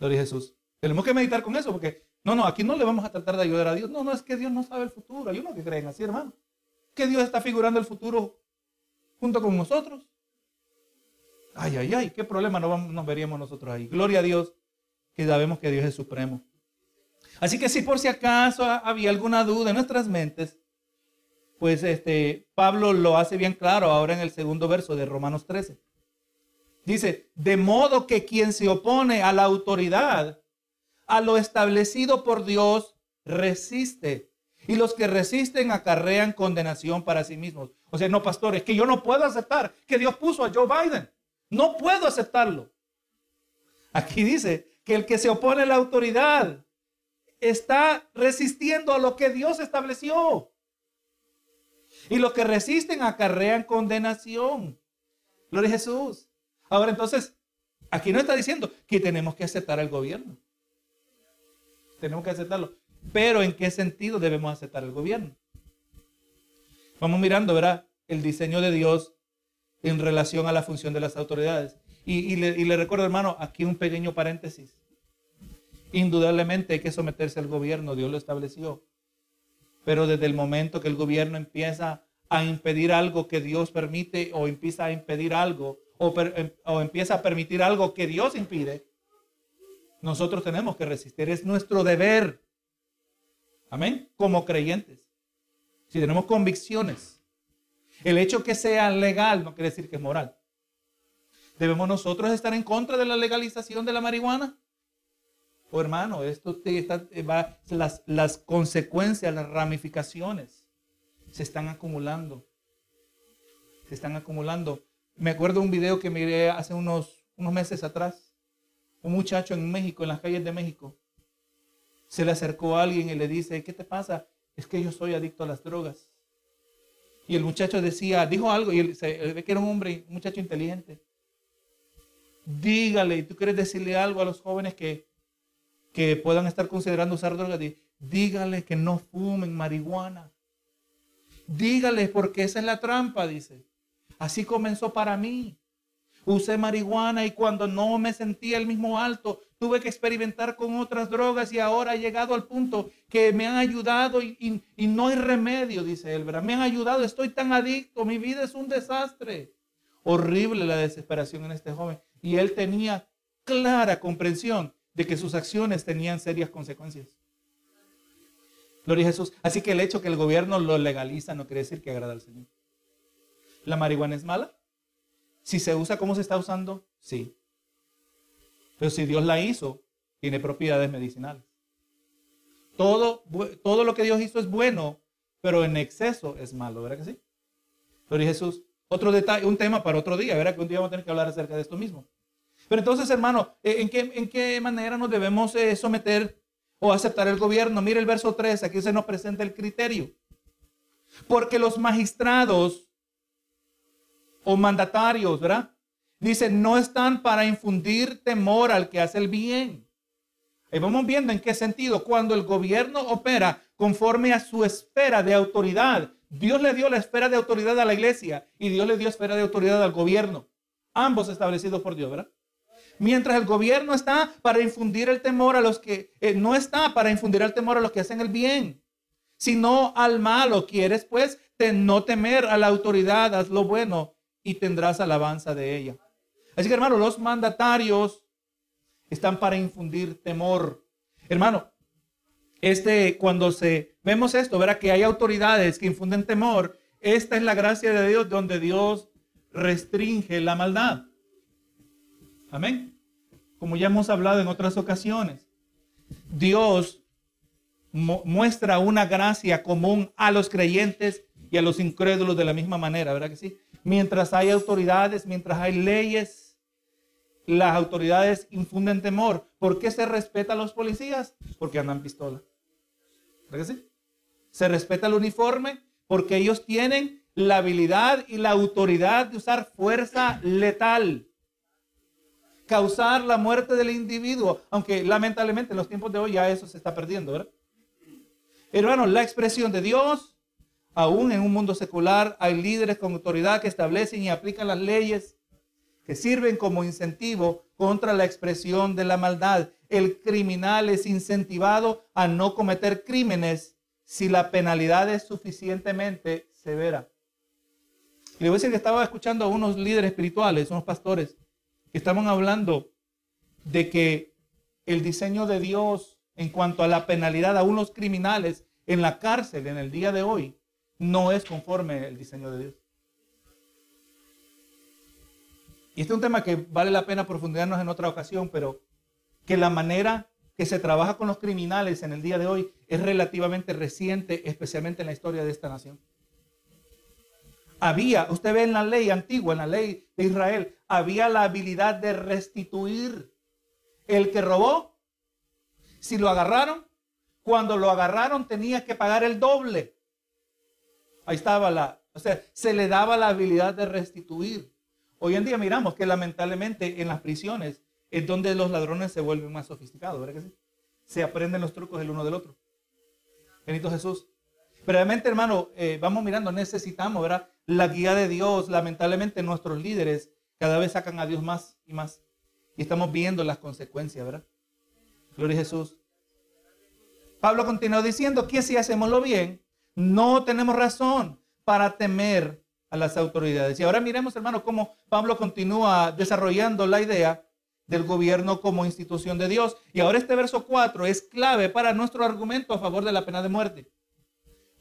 Gloria a Jesús. Tenemos que meditar con eso porque no, no, aquí no le vamos a tratar de ayudar a Dios. No, no es que Dios no sabe el futuro. Hay unos que creen así, hermano. Que Dios está figurando el futuro junto con nosotros. Ay, ay, ay, qué problema nos, nos veríamos nosotros ahí. Gloria a Dios que sabemos que Dios es supremo. Así que si por si acaso había alguna duda en nuestras mentes, pues este Pablo lo hace bien claro ahora en el segundo verso de Romanos 13. Dice, de modo que quien se opone a la autoridad a lo establecido por Dios resiste. Y los que resisten acarrean condenación para sí mismos. O sea, no, pastor, es que yo no puedo aceptar que Dios puso a Joe Biden. No puedo aceptarlo. Aquí dice que el que se opone a la autoridad está resistiendo a lo que Dios estableció. Y los que resisten acarrean condenación. Gloria a Jesús. Ahora entonces, aquí no está diciendo que tenemos que aceptar al gobierno tenemos que aceptarlo. Pero ¿en qué sentido debemos aceptar el gobierno? Vamos mirando, ¿verdad? El diseño de Dios en relación a la función de las autoridades. Y, le, recuerdo, hermano, aquí un pequeño paréntesis. Indudablemente hay que someterse al gobierno, Dios lo estableció. Pero desde el momento que el gobierno empieza a impedir algo que Dios permite o empieza a impedir algo o, em, o empieza a permitir algo que Dios impide, nosotros tenemos que resistir. Es nuestro deber. Amén. Como creyentes. Si tenemos convicciones. El hecho que sea legal no quiere decir que es moral. ¿Debemos nosotros estar en contra de la legalización de la marihuana? Oh, hermano, esto está, va, las, las consecuencias, las ramificaciones se están acumulando. Se están acumulando. Me acuerdo un video que miré hace unos, unos meses atrás un muchacho en México, en las calles de México, se le acercó a alguien y le dice, ¿qué te pasa? Es que yo soy adicto a las drogas. Y el muchacho decía, dijo algo, y él, se, ve que era un hombre, un muchacho inteligente. Dígale, y tú quieres decirle algo a los jóvenes que, que puedan estar considerando usar drogas, dígale que no fumen marihuana. Dígale, porque esa es la trampa, dice. Así comenzó para mí usé marihuana y cuando no me sentía el mismo alto, tuve que experimentar con otras drogas y ahora he llegado al punto que me han ayudado y, no hay remedio, dice él, Me han ayudado, estoy tan adicto, mi vida es un desastre. Horrible la desesperación en este joven. Y él tenía clara comprensión de que sus acciones tenían serias consecuencias. Gloria a Jesús. Así que el hecho que el gobierno lo legaliza no quiere decir que agrada al Señor. ¿La marihuana es mala? Si se usa como se está usando, sí. Pero si Dios la hizo, tiene propiedades medicinales. Todo, todo lo que Dios hizo es bueno, pero en exceso es malo, ¿verdad que sí? Gloria a Jesús. Otro detalle, un tema para otro día, ¿verdad? Que un día vamos a tener que hablar acerca de esto mismo. Pero entonces, hermano, eh, ¿en qué, en qué manera nos debemos eh, someter o aceptar el gobierno? Mire el verso 3, aquí se nos presenta el criterio. Porque los magistrados o mandatarios, ¿verdad? Dicen, no están para infundir temor al que hace el bien. Y vamos viendo en qué sentido. Cuando el gobierno opera conforme a su esfera de autoridad, Dios le dio la esfera de autoridad a la iglesia y Dios le dio esfera de autoridad al gobierno. Ambos establecidos por Dios, ¿verdad? Mientras el gobierno está para infundir el temor a los que, eh, no está para infundir el temor a los que hacen el bien, sino al malo. Quieres pues no temer a la autoridad, haz lo bueno y tendrás alabanza de ella. Así que hermano, los mandatarios están para infundir temor. Hermano, este, cuando se vemos esto, verá que hay autoridades que infunden temor. Esta es la gracia de Dios donde Dios restringe la maldad. Amén. Como ya hemos hablado en otras ocasiones, Dios muestra una gracia común a los creyentes y a los incrédulos de la misma manera, ¿verdad que sí? Mientras hay autoridades, mientras hay leyes, las autoridades infunden temor. ¿Por qué se respeta a los policías? Porque andan pistola. ¿Verdad que sí? Se respeta el uniforme porque ellos tienen la habilidad y la autoridad de usar fuerza letal causar la muerte del individuo, aunque lamentablemente en los tiempos de hoy ya eso se está perdiendo, ¿verdad? Hermano, la expresión de Dios, aún en un mundo secular, hay líderes con autoridad que establecen y aplican las leyes que sirven como incentivo contra la expresión de la maldad. El criminal es incentivado a no cometer crímenes si la penalidad es suficientemente severa. Le voy a decir que estaba escuchando a unos líderes espirituales, unos pastores, Estamos hablando de que el diseño de Dios en cuanto a la penalidad a unos criminales en la cárcel en el día de hoy no es conforme el diseño de Dios. Y este es un tema que vale la pena profundizarnos en otra ocasión, pero que la manera que se trabaja con los criminales en el día de hoy es relativamente reciente, especialmente en la historia de esta nación había, usted ve en la ley antigua, en la ley de Israel, había la habilidad de restituir el que robó. Si lo agarraron, cuando lo agarraron tenía que pagar el doble. Ahí estaba la, o sea, se le daba la habilidad de restituir. Hoy en día miramos que lamentablemente en las prisiones es donde los ladrones se vuelven más sofisticados, ¿verdad que sí? Se aprenden los trucos el uno del otro. Benito Jesús. Pero realmente, hermano, eh, vamos mirando, necesitamos, ¿verdad? La guía de Dios. Lamentablemente, nuestros líderes cada vez sacan a Dios más y más. Y estamos viendo las consecuencias, ¿verdad? Gloria a Jesús. Pablo continúa diciendo que si hacemos lo bien, no tenemos razón para temer a las autoridades. Y ahora miremos, hermano, cómo Pablo continúa desarrollando la idea del gobierno como institución de Dios. Y ahora este verso 4 es clave para nuestro argumento a favor de la pena de muerte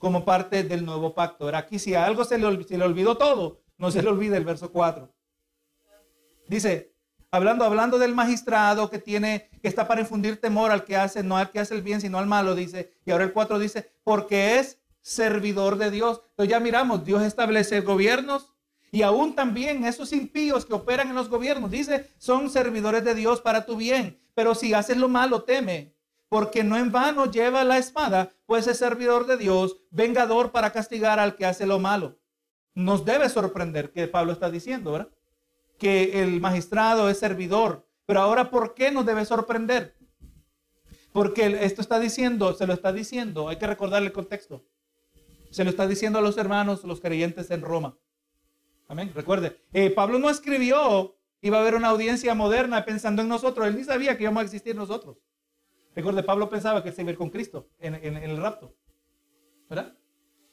como parte del nuevo pacto. Ahora aquí si algo se le, olvidó todo, no se le olvide el verso 4. Dice, hablando, hablando del magistrado que tiene, que está para infundir temor al que hace, no al que hace el bien, sino al malo, dice. Y ahora el 4 dice, porque es servidor de Dios. Entonces ya miramos, Dios establece gobiernos y aún también esos impíos que operan en los gobiernos, dice, son servidores de Dios para tu bien. Pero si haces lo malo, teme, porque no en vano lleva la espada, pues es servidor de Dios, vengador para castigar al que hace lo malo. Nos debe sorprender que Pablo está diciendo, ¿verdad? Que el magistrado es servidor. Pero ahora, ¿por qué nos debe sorprender? Porque esto está diciendo, se lo está diciendo, hay que recordarle el contexto. Se lo está diciendo a los hermanos, los creyentes en Roma. Amén. Recuerde, eh, Pablo no escribió, iba a haber una audiencia moderna pensando en nosotros. Él ni sabía que íbamos a existir nosotros. Recuerde, Pablo pensaba que se iba a ir con Cristo en, el rapto. ¿Verdad?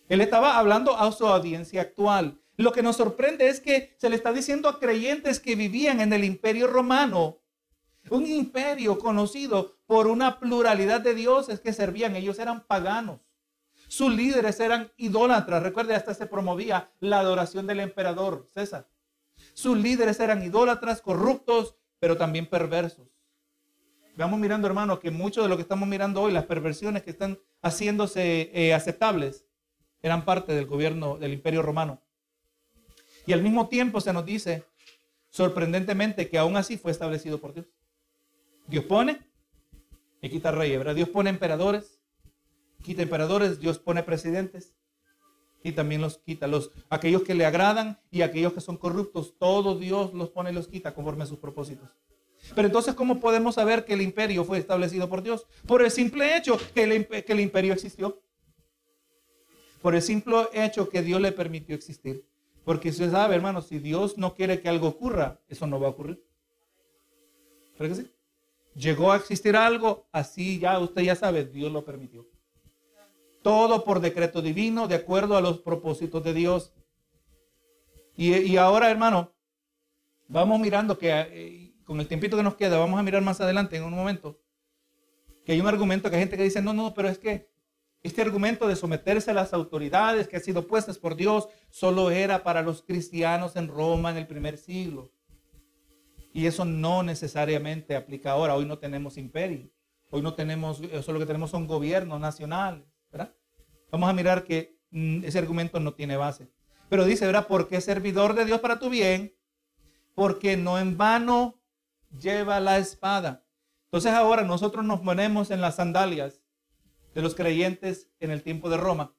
Él estaba hablando a su audiencia actual. Lo que nos sorprende es que se le está diciendo a creyentes que vivían en el imperio romano, un imperio conocido por una pluralidad de dioses que servían. Ellos eran paganos. Sus líderes eran idólatras. Recuerde, hasta se promovía la adoración del emperador César. Sus líderes eran idólatras, corruptos, pero también perversos. Vamos mirando, hermano, que mucho de lo que estamos mirando hoy, las perversiones que están haciéndose eh, aceptables, eran parte del gobierno del imperio romano. Y al mismo tiempo se nos dice, sorprendentemente, que aún así fue establecido por Dios. Dios pone y quita reyes, ¿verdad? Dios pone emperadores, quita emperadores, Dios pone presidentes y también los quita. Los, aquellos que le agradan y aquellos que son corruptos, todo Dios los pone y los quita conforme a sus propósitos. Pero entonces, ¿cómo podemos saber que el imperio fue establecido por Dios? Por el simple hecho que el, que el imperio existió. Por el simple hecho que Dios le permitió existir. Porque usted sabe, hermano, si Dios no quiere que algo ocurra, eso no va a ocurrir. ¿Verdad que sí? Llegó a existir algo, así ya usted ya sabe, Dios lo permitió. Todo por decreto divino, de acuerdo a los propósitos de Dios. Y, ahora, hermano, vamos mirando que eh, con el tiempito que nos queda, vamos a mirar más adelante en un momento, que hay un argumento que hay gente que dice, no, no, pero es que este argumento de someterse a las autoridades que han sido puestas por Dios solo era para los cristianos en Roma en el primer siglo. Y eso no necesariamente aplica ahora. Hoy no tenemos imperio. Hoy no tenemos, eso lo que tenemos son gobiernos nacionales. Vamos a mirar que mm, ese argumento no tiene base. Pero dice, ¿verdad? Porque servidor de Dios para tu bien, porque no en vano lleva la espada. Entonces ahora nosotros nos ponemos en las sandalias de los creyentes en el tiempo de Roma.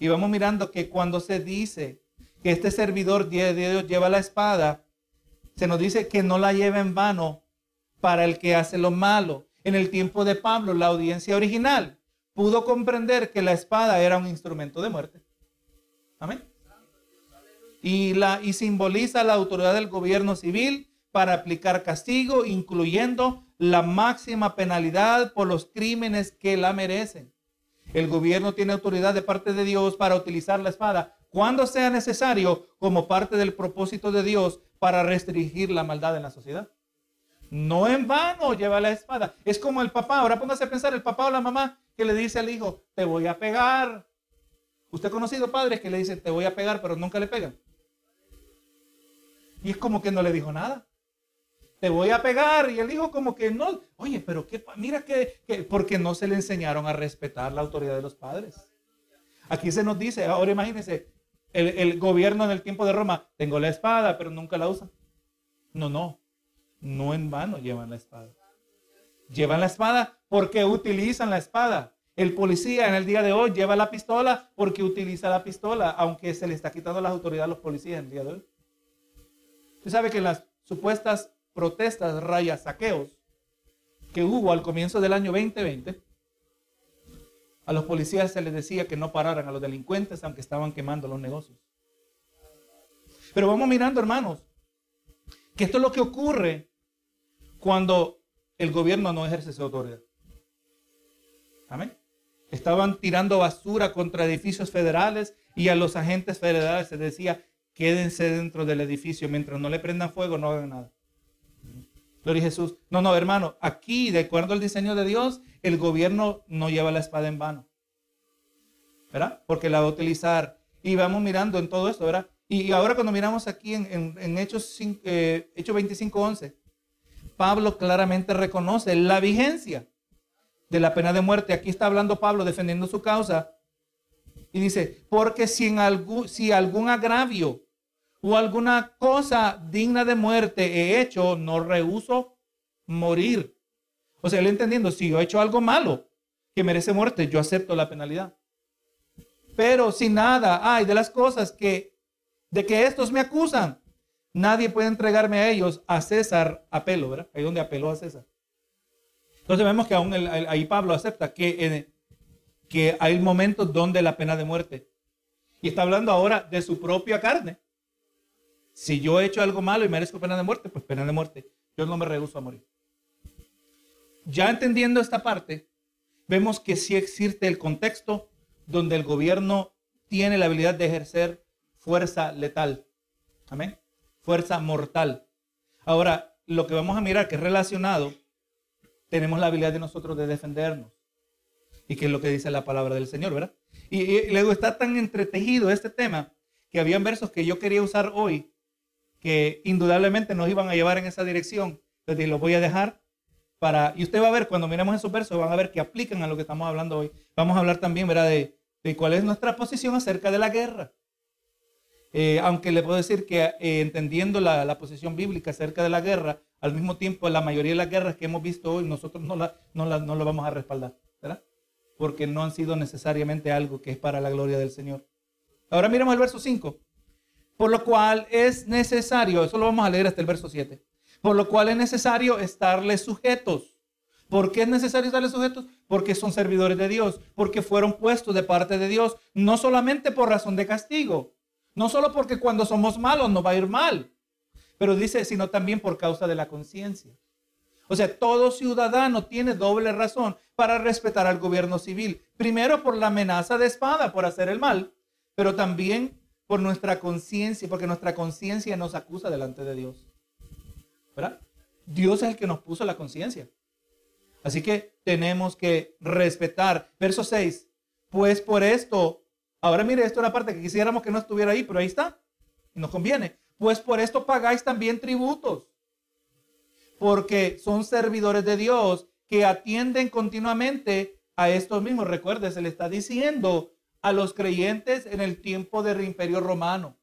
Y vamos mirando que cuando se dice que este servidor de Dios lleva la espada, se nos dice que no la lleva en vano para el que hace lo malo. En el tiempo de Pablo, la audiencia original pudo comprender que la espada era un instrumento de muerte. Amén. Y, la, y simboliza la autoridad del gobierno civil para aplicar castigo, incluyendo la máxima penalidad por los crímenes que la merecen. El gobierno tiene autoridad de parte de Dios para utilizar la espada cuando sea necesario como parte del propósito de Dios para restringir la maldad en la sociedad. No en vano lleva la espada. Es como el papá. Ahora póngase a pensar, el papá o la mamá que le dice al hijo, te voy a pegar. Usted ha conocido padres que le dicen, te voy a pegar, pero nunca le pegan. Y es como que no le dijo nada. Te voy a pegar. Y el hijo como que no. Oye, pero qué, mira que, que, porque no se le enseñaron a respetar la autoridad de los padres. Aquí se nos dice, ahora imagínense, el, el gobierno en el tiempo de Roma, tengo la espada, pero nunca la usan. No, no. No en vano llevan la espada. Llevan la espada porque utilizan la espada. El policía en el día de hoy lleva la pistola porque utiliza la pistola, aunque se le está quitando las autoridades a los policías en el día de hoy. Usted sabe que las supuestas protestas, rayas, saqueos que hubo al comienzo del año 2020, a los policías se les decía que no pararan a los delincuentes aunque estaban quemando los negocios. Pero vamos mirando, hermanos, que esto es lo que ocurre cuando el gobierno no ejerce su autoridad. Amén. Estaban tirando basura contra edificios federales y a los agentes federales se decía, quédense dentro del edificio mientras no le prendan fuego, no hagan nada. Gloria a Jesús. No, no, hermano, aquí, de acuerdo al diseño de Dios, el gobierno no lleva la espada en vano. ¿Verdad? Porque la va a utilizar. Y vamos mirando en todo esto, ¿verdad? Y ahora cuando miramos aquí en, Hechos, eh, Hechos 25, 11, Pablo claramente reconoce la vigencia de la pena de muerte. Aquí está hablando Pablo defendiendo su causa. Y dice, porque si, en algún, si algún agravio o alguna cosa digna de muerte he hecho, no rehuso morir. O sea, él entendiendo, si yo he hecho algo malo que merece muerte, yo acepto la penalidad. Pero si nada hay de las cosas que, de que estos me acusan, nadie puede entregarme a ellos, a César apelo, ¿verdad? Ahí donde apeló a César. Entonces vemos que aún ahí Pablo acepta que, que hay momentos donde la pena de muerte. Y está hablando ahora de su propia carne. Si yo he hecho algo malo y merezco pena de muerte, pues pena de muerte. Yo no me rehuso a morir. Ya entendiendo esta parte, vemos que sí existe el contexto donde el gobierno tiene la habilidad de ejercer fuerza letal. Amén. Fuerza mortal. Ahora, lo que vamos a mirar que es relacionado tenemos la habilidad de nosotros de defendernos. y qué es lo que dice la palabra del Señor, ¿verdad? Y, y luego está tan entretejido este tema que habían versos que yo quería usar hoy que indudablemente nos iban a llevar en esa dirección. Entonces los voy a dejar para, y usted va a ver cuando miremos esos versos, van a ver que aplican a lo que estamos hablando hoy. Vamos a hablar también, ¿verdad? De, de cuál es nuestra posición acerca de la guerra. Eh, aunque le puedo decir que eh, entendiendo la, posición bíblica acerca de la guerra, al mismo tiempo la mayoría de las guerras que hemos visto hoy, nosotros no la, no la, no vamos a respaldar, ¿verdad? Porque no han sido necesariamente algo que es para la gloria del Señor. Ahora miremos el verso 5. Por lo cual es necesario, eso lo vamos a leer hasta el verso 7. Por lo cual es necesario estarles sujetos. ¿Por qué es necesario estarles sujetos? Porque son servidores de Dios, porque fueron puestos de parte de Dios, no solamente por razón de castigo, no solo porque cuando somos malos nos va a ir mal, pero dice, sino también por causa de la conciencia. O sea, todo ciudadano tiene doble razón para respetar al gobierno civil. Primero por la amenaza de espada, por hacer el mal, pero también por nuestra conciencia, porque nuestra conciencia nos acusa delante de Dios. ¿Verdad? Dios es el que nos puso la conciencia. Así que tenemos que respetar. Verso 6. Pues por esto, ahora mire, esto es una parte que quisiéramos que no estuviera ahí, pero ahí está. Y nos conviene. Pues por esto pagáis también tributos. Porque son servidores de Dios que atienden continuamente a estos mismos. Recuerde, se le está diciendo a los creyentes en el tiempo del imperio romano.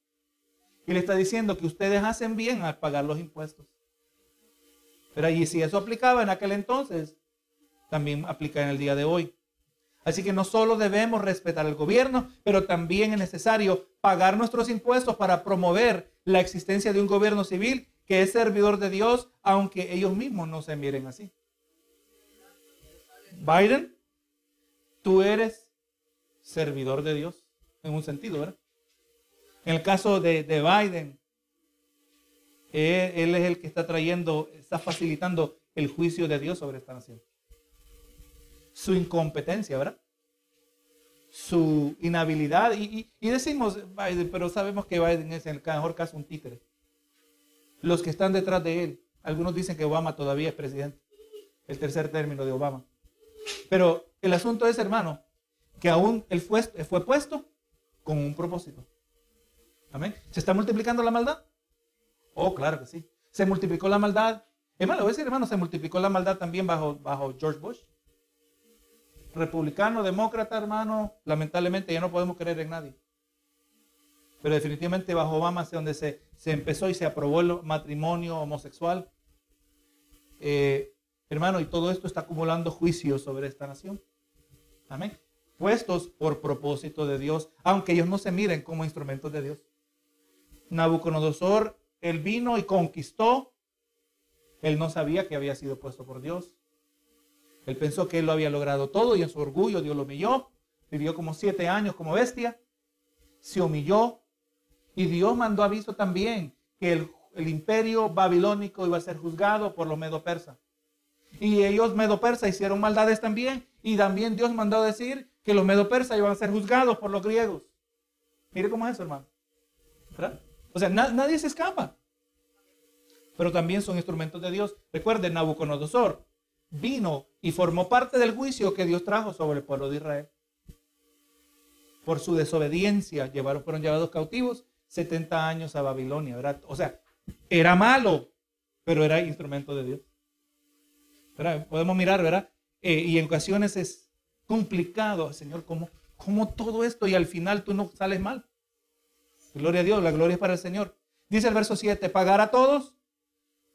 Y le está diciendo que ustedes hacen bien al pagar los impuestos. Pero allí si eso aplicaba en aquel entonces, también aplica en el día de hoy. Así que no solo debemos respetar al gobierno, pero también es necesario pagar nuestros impuestos para promover la existencia de un gobierno civil que es servidor de Dios, aunque ellos mismos no se miren así. Biden, tú eres servidor de Dios, en un sentido, ¿verdad? En el caso de, de Biden, él, es el que está trayendo, está facilitando el juicio de Dios sobre esta nación. Su incompetencia, ¿verdad? Su inhabilidad. Y, decimos Biden, pero sabemos que Biden es en el mejor caso un títere. Los que están detrás de él, algunos dicen que Obama todavía es presidente. El tercer término de Obama. Pero el asunto es, hermano, que aún él fue, fue puesto con un propósito. Amén. ¿Se está multiplicando la maldad? Oh, claro que sí. Se multiplicó la maldad. Hermano, voy a decir, hermano, se multiplicó la maldad también bajo, bajo George Bush. Republicano, demócrata, hermano, lamentablemente ya no podemos creer en nadie. Pero definitivamente bajo Obama es donde se, se empezó y se aprobó el matrimonio homosexual. Eh, hermano, y todo esto está acumulando juicios sobre esta nación. Amén. Puestos por propósito de Dios, aunque ellos no se miren como instrumentos de Dios. Nabucodonosor él vino y conquistó. Él no sabía que había sido puesto por Dios. Él pensó que él lo había logrado todo y en su orgullo Dios lo humilló. Vivió como siete años como bestia. Se humilló. Y Dios mandó aviso también que el, imperio babilónico iba a ser juzgado por los medo-persas. Y ellos medo-persas hicieron maldades también. Y también Dios mandó decir que los medo-persas iban a ser juzgados por los griegos. Mire cómo es eso, hermano. O sea, nadie se escapa. Pero también son instrumentos de Dios. Recuerden, Nabucodonosor vino y formó parte del juicio que Dios trajo sobre el pueblo de Israel. Por su desobediencia llevaron, fueron llevados cautivos 70 años a Babilonia. ¿verdad? O sea, era malo, pero era instrumento de Dios. Podemos mirar, ¿verdad? Eh, y en ocasiones es complicado, Señor, ¿cómo, ¿cómo todo esto y al final tú no sales mal? Gloria a Dios, la gloria es para el Señor. Dice el verso 7, pagar a todos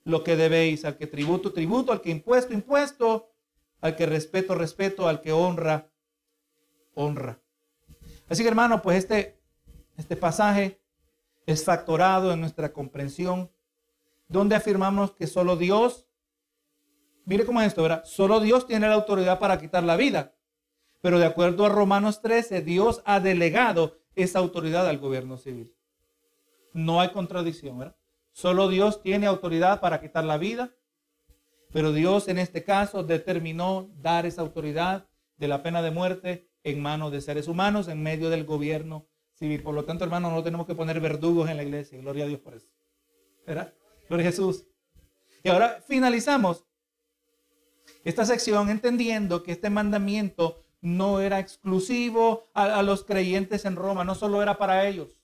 lo que debéis, al que tributo, tributo, al que impuesto, impuesto, al que respeto, respeto, al que honra, honra. Así que hermano, pues este, este pasaje es factorado en nuestra comprensión, donde afirmamos que solo Dios, mire cómo es esto, ¿verdad? Solo Dios tiene la autoridad para quitar la vida. Pero de acuerdo a Romanos 13, Dios ha delegado esa autoridad al gobierno civil. No hay contradicción, ¿verdad? Solo Dios tiene autoridad para quitar la vida, pero Dios en este caso determinó dar esa autoridad de la pena de muerte en manos de seres humanos en medio del gobierno civil. Por lo tanto, hermanos, no tenemos que poner verdugos en la iglesia. Gloria a Dios por eso. ¿Verdad? Gloria a Jesús. Y ahora finalizamos esta sección entendiendo que este mandamiento no era exclusivo a, los creyentes en Roma, no solo era para ellos,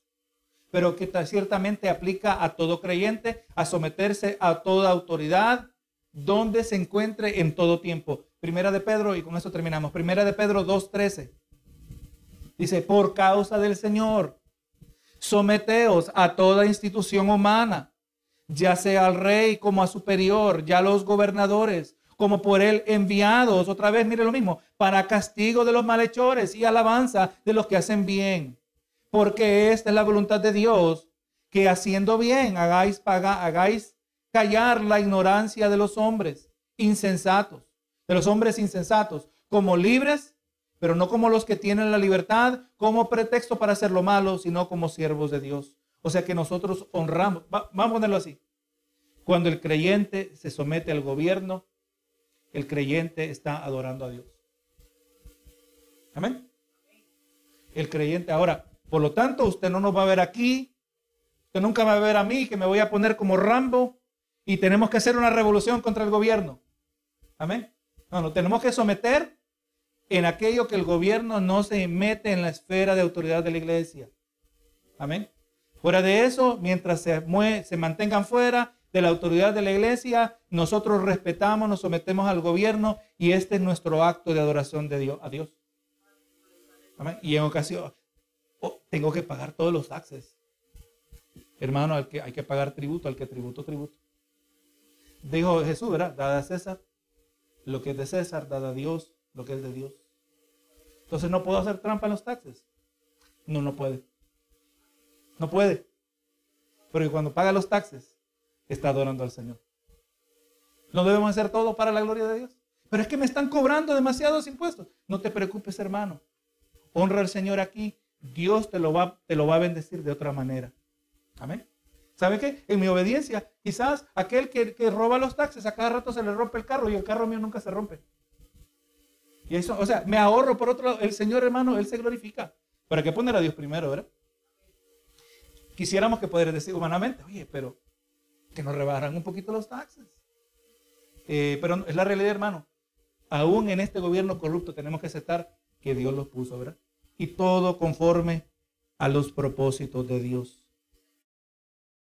pero que ciertamente aplica a todo creyente a someterse a toda autoridad donde se encuentre en todo tiempo. Primera de Pedro, y con eso terminamos. Primera de Pedro 2.13. Dice, por causa del Señor, someteos a toda institución humana, ya sea al rey como a superior, ya los gobernadores, como por él enviados, otra vez mire lo mismo, para castigo de los malhechores y alabanza de los que hacen bien. Porque esta es la voluntad de Dios, que haciendo bien hagáis, hagáis callar la ignorancia de los hombres insensatos, de los hombres insensatos, como libres, pero no como los que tienen la libertad como pretexto para hacer lo malo, sino como siervos de Dios. O sea que nosotros honramos, vamos a ponerlo así. Cuando el creyente se somete al gobierno, el creyente está adorando a Dios. Amén. El creyente ahora, por lo tanto, usted no nos va a ver aquí, usted nunca va a ver a mí que me voy a poner como Rambo y tenemos que hacer una revolución contra el gobierno. Amén. No, no, tenemos que someter en aquello que el gobierno no se mete en la esfera de autoridad de la iglesia. Amén. Fuera de eso, mientras se, se mantengan fuera, de la autoridad de la iglesia, nosotros respetamos, nos sometemos al gobierno y este es nuestro acto de adoración de Dios, a Dios. Y en ocasión, oh, tengo que pagar todos los taxes. Hermano, al que, hay que pagar tributo, al que tributo, tributo. Dijo Jesús, ¿verdad? Dada a César lo que es de César, dada a Dios lo que es de Dios. Entonces no puedo hacer trampa en los taxes. No, no puede. No puede. Porque cuando paga los taxes, está adorando al Señor. No debemos hacer todo para la gloria de Dios. Pero es que me están cobrando demasiados impuestos. No te preocupes, hermano. Honra al Señor aquí. Dios te lo va, te lo va a bendecir de otra manera. Amén. ¿Sabe qué? En mi obediencia, quizás aquel que, roba los taxes, a cada rato se le rompe el carro y el carro mío nunca se rompe. Y eso, o sea, me ahorro por otro lado. El Señor, hermano, Él se glorifica. ¿Para qué poner a Dios primero, verdad? Quisiéramos que poder decir humanamente, oye, pero que nos rebajarán un poquito los taxes. Eh, pero es la realidad, hermano. Aún en este gobierno corrupto tenemos que aceptar que Dios los puso, ¿verdad? Y todo conforme a los propósitos de Dios.